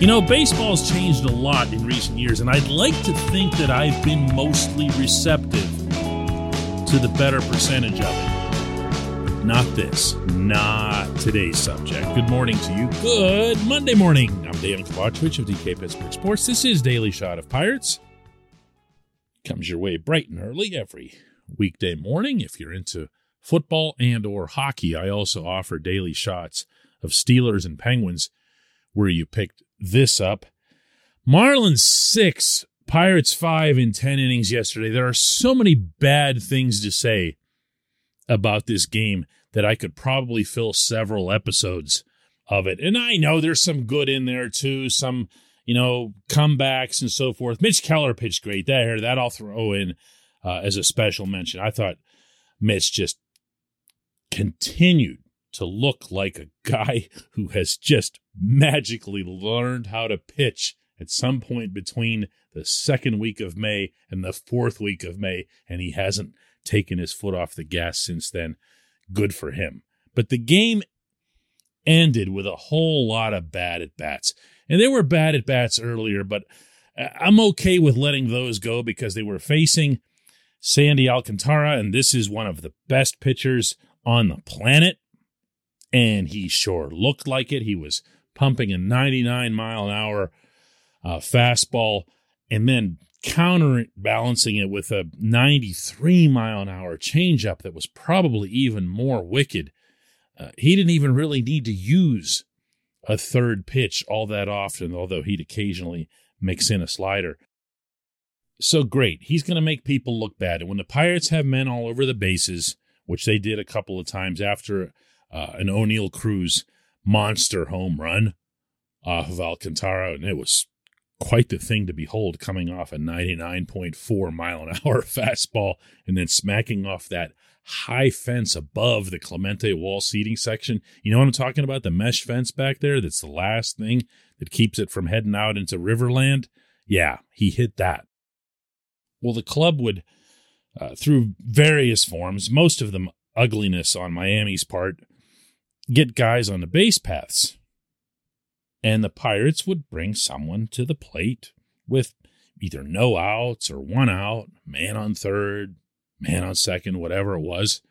You know, baseball's changed a lot in recent years, and I'd like to think that I've been mostly receptive to the better percentage of it. Not this, not today's subject. Good morning to you. Good Monday morning. I'm Dejan Kovacevic of DK Pittsburgh Sports. This is Daily Shot of Pirates. Comes your way bright and early every weekday morning. If you're into football and or hockey, I also offer daily shots of Steelers and Penguins where you picked this up. Marlins six, Pirates five in 10 innings yesterday. There are so many bad things to say about this game that I could probably fill several episodes of it. And I know there's some good in there too, some, you know, comebacks and so forth. Mitch Keller pitched great there. That I'll throw in uh, as a special mention. I thought Mitch just continued to look like a guy who has just magically learned how to pitch at some point between the second week of May and the fourth week of May, and he hasn't taken his foot off the gas since then. Good for him. But the game ended with a whole lot of bad at bats. And they were bad at bats earlier, but uh, I'm okay with letting those go because they were facing Sandy Alcantara, and this is one of the best pitchers on the planet and he sure looked like it. He was pumping a 99 mile an hour uh, fastball and then counterbalancing it with a 93 mile an hour changeup that was probably even more wicked. Uh, he didn't even really need to use a third pitch all that often, although he'd occasionally mix in a slider. So great. He's going to make people look bad. And when the Pirates have men all over the bases, which they did a couple of times after uh, an Oneil Cruz monster home run off of Alcantara, and it was quite the thing to behold coming off a 99.4 mile an hour fastball and then smacking off that high fence above the Clemente wall seating section. You know what I'm talking about? The mesh fence back there that's the last thing that keeps it from heading out into Riverland. Yeah, he hit that. Well, the club would, uh, through various forms, most of them ugliness on Miami's part, get guys on the base paths. And the Pirates would bring someone to the plate with either no outs or one out, man on third, man on second, whatever it was.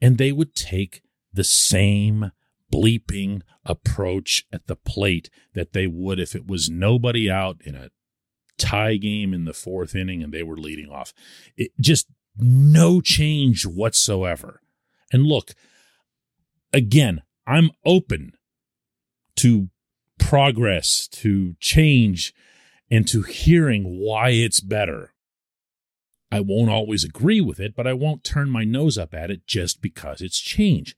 And they would take the same bleeping approach at the plate that they would if it was nobody out in a tie game in the fourth inning and they were leading off. It just no change whatsoever. And look, again, I'm open to progress, to change, and to hearing why it's better. I won't always agree with it, but I won't turn my nose up at it just because it's change.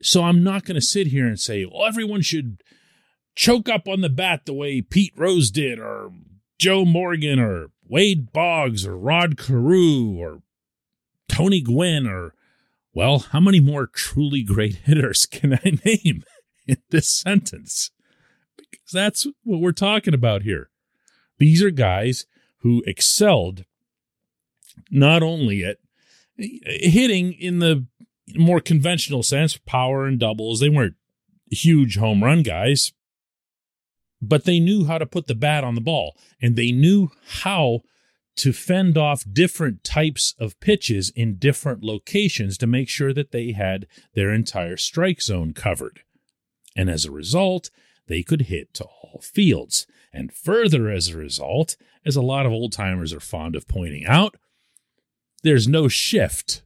So I'm not going to sit here and say, well, everyone should choke up on the bat the way Pete Rose did, or Joe Morgan, or Wade Boggs, or Rod Carew, or Tony Gwynn, or well, how many more truly great hitters can I name in this sentence? Because that's what we're talking about here. These are guys who excelled not only at hitting in the more conventional sense, power and doubles. They weren't huge home run guys, but they knew how to put the bat on the ball and they knew how to fend off different types of pitches in different locations to make sure that they had their entire strike zone covered. And as a result, they could hit to all fields. And further, as a result, as a lot of old timers are fond of pointing out, there's no shift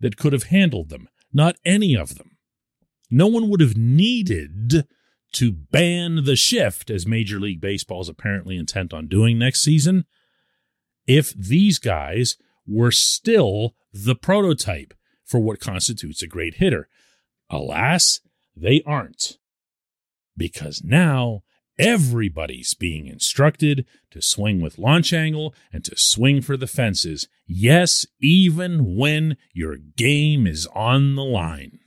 that could have handled them, not any of them. No one would have needed to ban the shift, as Major League Baseball is apparently intent on doing next season if these guys were still the prototype for what constitutes a great hitter. Alas, they aren't. Because now everybody's being instructed to swing with launch angle and to swing for the fences. Yes, even when your game is on the line.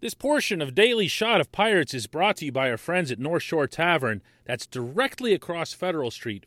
This portion of Daily Shot of Pirates is brought to you by our friends at North Shore Tavern, that's directly across Federal Street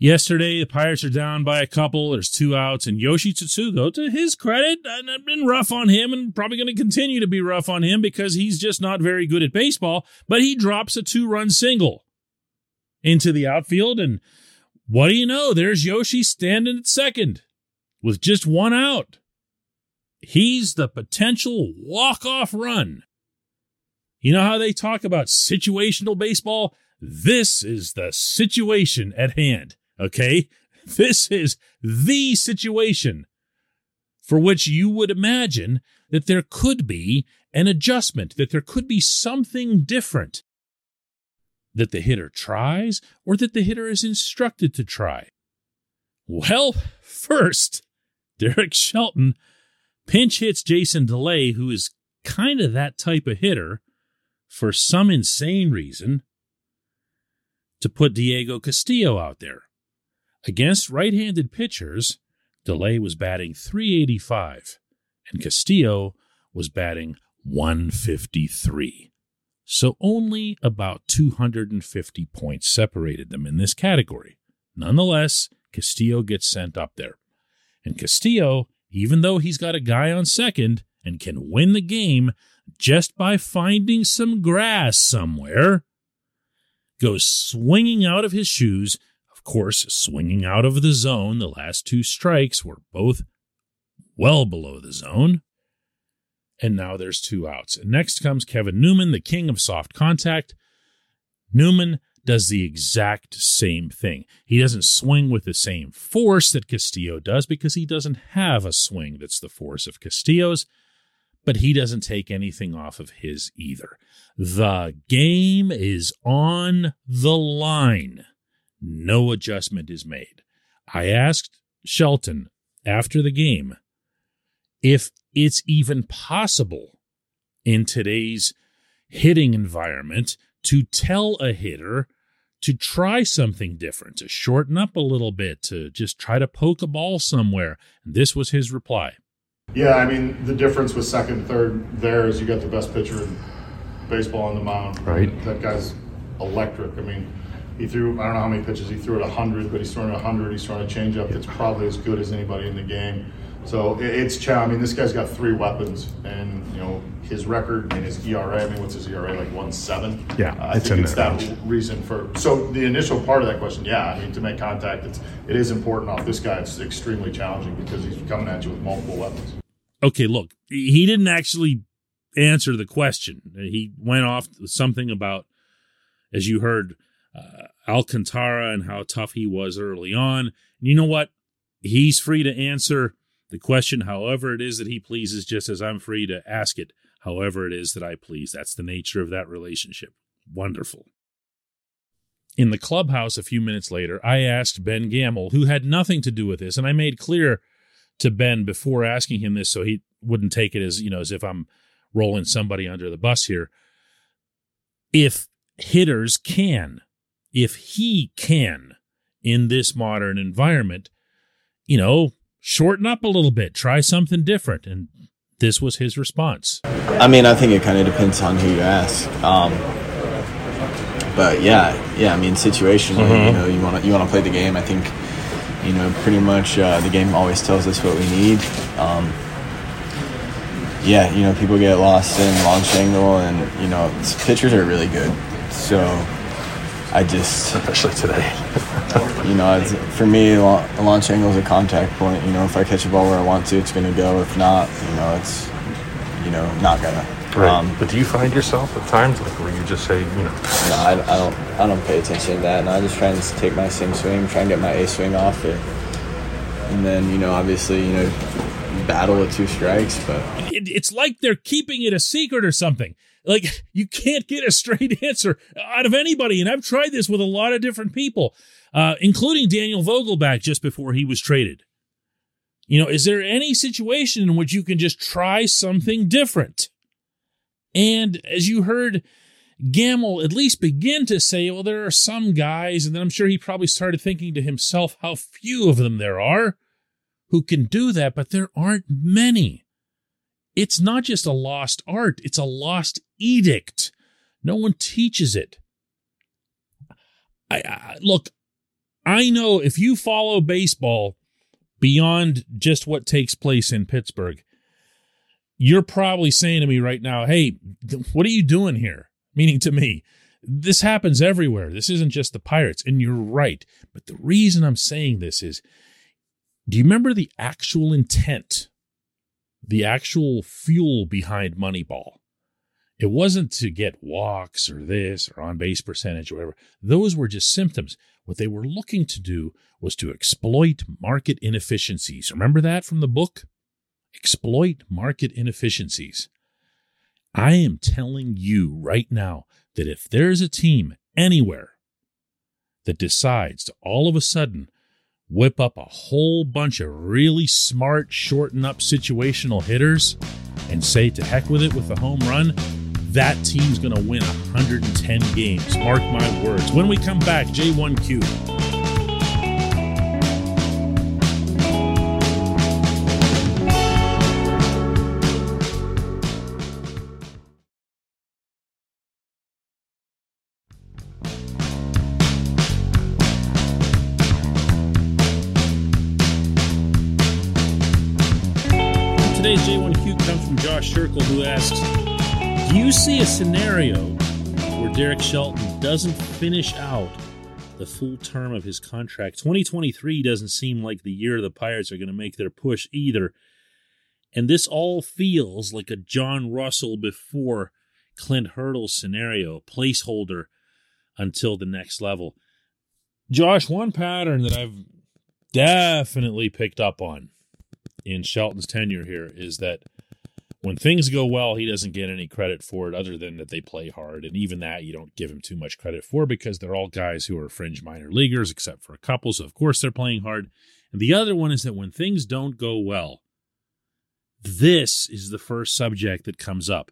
Yesterday, the Pirates are down by a couple. There's two outs, and Yoshi Tsutsugo, to his credit, I've been rough on him and probably going to continue to be rough on him because he's just not very good at baseball. But he drops a two run single into the outfield, and what do you know? There's Yoshi standing at second with just one out. He's the potential walk off run. You know how they talk about situational baseball? This is the situation at hand. Okay. This is the situation for which you would imagine that there could be an adjustment, that there could be something different that the hitter tries or that the hitter is instructed to try. Well, first, Derek Shelton pinch hits Jason Delay, who is kind of that type of hitter for some insane reason, to put Diego Castillo out there. Against right handed pitchers, Delay was batting 385 and Castillo was batting 153. So only about 250 points separated them in this category. Nonetheless, Castillo gets sent up there. And Castillo, even though he's got a guy on second and can win the game just by finding some grass somewhere, goes swinging out of his shoes course, swinging out of the zone, the last two strikes were both well below the zone. And now there's two outs. And next comes Kevin Newman, the king of soft contact. Newman does the exact same thing. He doesn't swing with the same force that Castillo does because he doesn't have a swing that's the force of Castillo's, but he doesn't take anything off of his either. The game is on the line no adjustment is made. I asked Shelton after the game if it's even possible in today's hitting environment to tell a hitter to try something different, to shorten up a little bit, to just try to poke a ball somewhere. And this was his reply. Yeah, I mean, the difference with second, third there is you got the best pitcher in baseball on the mound. Right. That guy's electric. I mean, he threw, I don't know how many pitches he threw at 100, but he's throwing 100. He's throwing a changeup that's probably as good as anybody in the game. So it's challenging. I mean, this guy's got three weapons, and you know his record and his ERA. I mean, what's his ERA like? One seven. Yeah, uh, I think it's that range. reason for. So the initial part of that question, yeah, I mean, to make contact, it's it is important. Off this guy, it's extremely challenging because he's coming at you with multiple weapons. Okay, look, he didn't actually answer the question. He went off something about, as you heard, uh, Alcantara and how tough he was early on. And you know what? He's free to answer the question however it is that he pleases, just as I'm free to ask it however it is that I please. That's the nature of that relationship. Wonderful. In the clubhouse a few minutes later, I asked Ben Gamel, who had nothing to do with this, and I made clear to Ben before asking him this so he wouldn't take it as, you know, as if I'm rolling somebody under the bus here. If hitters can if he can in this modern environment, you know, shorten up a little bit, try something different. And this was his response. I mean, I think it kind of depends on who you ask. Um, but yeah, yeah. I mean, situationally, mm-hmm. you know, you want to you want to play the game. I think, you know, pretty much uh, the game always tells us what we need. Um, yeah, you know, people get lost in launch angle, and you know, pitchers are really good. So I just, especially today. you know, for me, a launch angle is a contact point. You know, if I catch a ball where I want to, it's going to go. If not, you know, it's, you know, not gonna. Right. Um, but do you find yourself at times like where you just say, you know? No, I, I don't. I don't pay attention to that, and I just try and take my same swing, try and get my A swing off it, and then you know, obviously, you know, battle with two strikes. But it's like they're keeping it a secret or something. Like you can't get a straight answer out of anybody. And I've tried this with a lot of different people, uh, including Daniel Vogelbach just before he was traded. You know, is there any situation in which you can just try something different? And as you heard Gamel at least begin to say, well, there are some guys, and then I'm sure he probably started thinking to himself how few of them there are who can do that, but there aren't many. It's not just a lost art, it's a lost edict. No one teaches it. I, I look, I know if you follow baseball beyond just what takes place in Pittsburgh, you're probably saying to me right now, "Hey, what are you doing here?" Meaning to me, this happens everywhere. This isn't just the Pirates, and you're right. But the reason I'm saying this is do you remember the actual intent, the actual fuel behind Moneyball? It wasn't to get walks or this or on base percentage or whatever. Those were just symptoms. What they were looking to do was to exploit market inefficiencies. Remember that from the book? Exploit market inefficiencies. I am telling you right now that if there's a team anywhere that decides to all of a sudden whip up a whole bunch of really smart, shorten up situational hitters and say to heck with it with a home run, that team's going to win 110 games. Mark my words. When we come back, J1Q. Today's J1Q comes from Josh Sherkle, who asks Do you see a scenario where Derek Shelton doesn't finish out the full term of his contract? 2023 doesn't seem like the year the Pirates are going to make their push either. And this all feels like a John Russell before Clint Hurdle scenario, placeholder until the next level. Josh, one pattern that I've definitely picked up on in Shelton's tenure here is that when things go well, he doesn't get any credit for it other than that they play hard. And even that you don't give him too much credit for because they're all guys who are fringe minor leaguers, except for a couple. So, of course, they're playing hard. And the other one is that when things don't go well, this is the first subject that comes up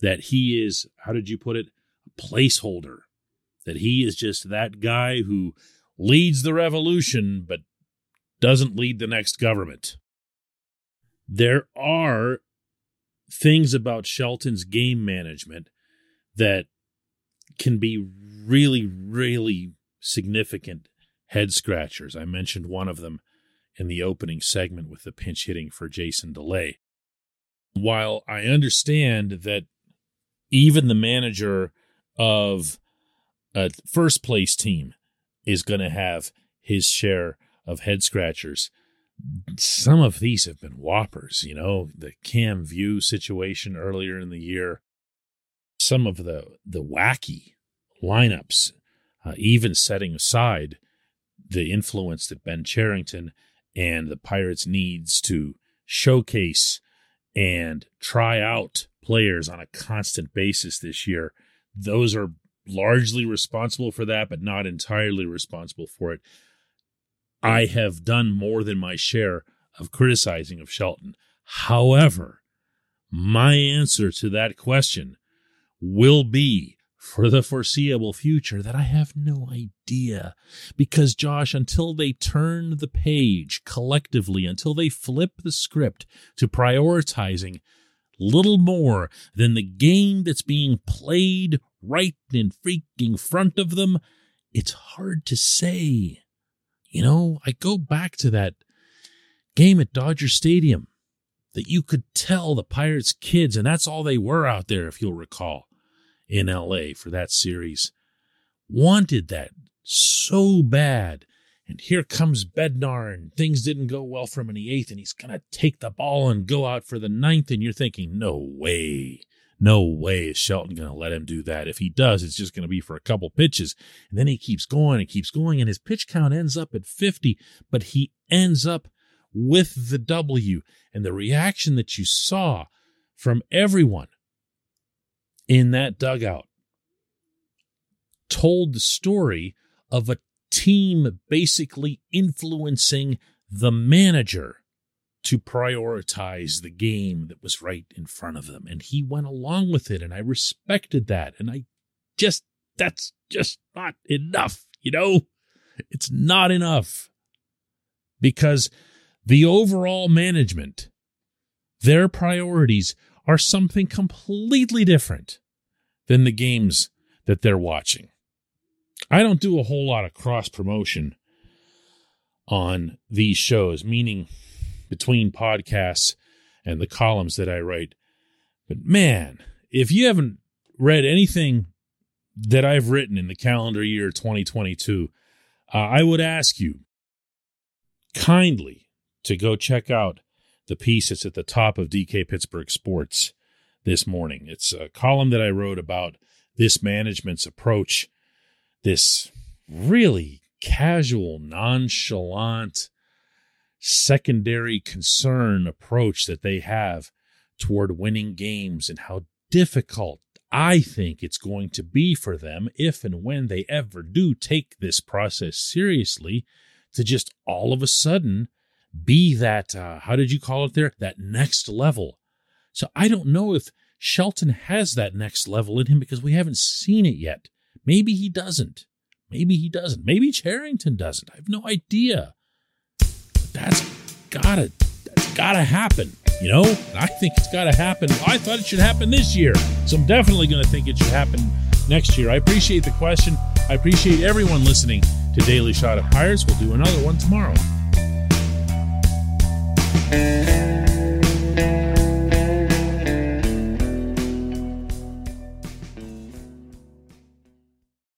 that he is, how did you put it? A placeholder. That he is just that guy who leads the revolution, but doesn't lead the next government there are things about Shelton's game management that can be really, really significant head scratchers. I mentioned one of them in the opening segment with the pinch hitting for Jason Delay. While I understand that even the manager of a first place team is going to have his share of head scratchers, some of these have been whoppers, you know, the Cam Vieaux situation earlier in the year, some of the the wacky lineups, uh, even setting aside the influence that Ben Cherington and the Pirates needs to showcase and try out players on a constant basis this year. Those are largely responsible for that, but not entirely responsible for it. I have done more than my share of criticizing of Shelton. However, my answer to that question will be for the foreseeable future that I have no idea. Because, Josh, until they turn the page collectively, until they flip the script to prioritizing little more than the game that's being played right in freaking front of them, it's hard to say. You know, I go back to that game at Dodger Stadium that you could tell the Pirates kids, and that's all they were out there, if you'll recall, in LA for that series, wanted that so bad. And here comes Bednar, and things didn't go well for him in the eighth, and he's going to take the ball and go out for the ninth. And you're thinking, no way. No way is Shelton going to let him do that. If he does, it's just going to be for a couple pitches. And then he keeps going and keeps going, and his pitch count ends up at 50, but he ends up with the W. And the reaction that you saw from everyone in that dugout told the story of a team basically influencing the manager to prioritize the game that was right in front of them. And he went along with it, and I respected that. And I just that's just not enough, you know? It's not enough. Because the overall management, their priorities are something completely different than the games that they're watching. I don't do a whole lot of cross promotion on these shows, meaning between podcasts and the columns that I write. But man, if you haven't read anything that I've written in the calendar year 2022, uh, I would ask you kindly to go check out the piece that's at the top of DK Pittsburgh Sports this morning. It's a column that I wrote about this management's approach, this really casual, nonchalant, secondary concern approach that they have toward winning games and how difficult I think it's going to be for them if and when they ever do take this process seriously to just all of a sudden be that, uh, how did you call it there? That next level. So I don't know if Shelton has that next level in him because we haven't seen it yet. Maybe he doesn't. Maybe he doesn't. Maybe Cherington doesn't. I have no idea. That's gotta, that's gotta happen. You know, I think it's got to happen. I thought it should happen this year. So I'm definitely to think it should happen next year. I appreciate the question. I appreciate everyone listening to Daily Shot of Pirates. We'll do another one tomorrow.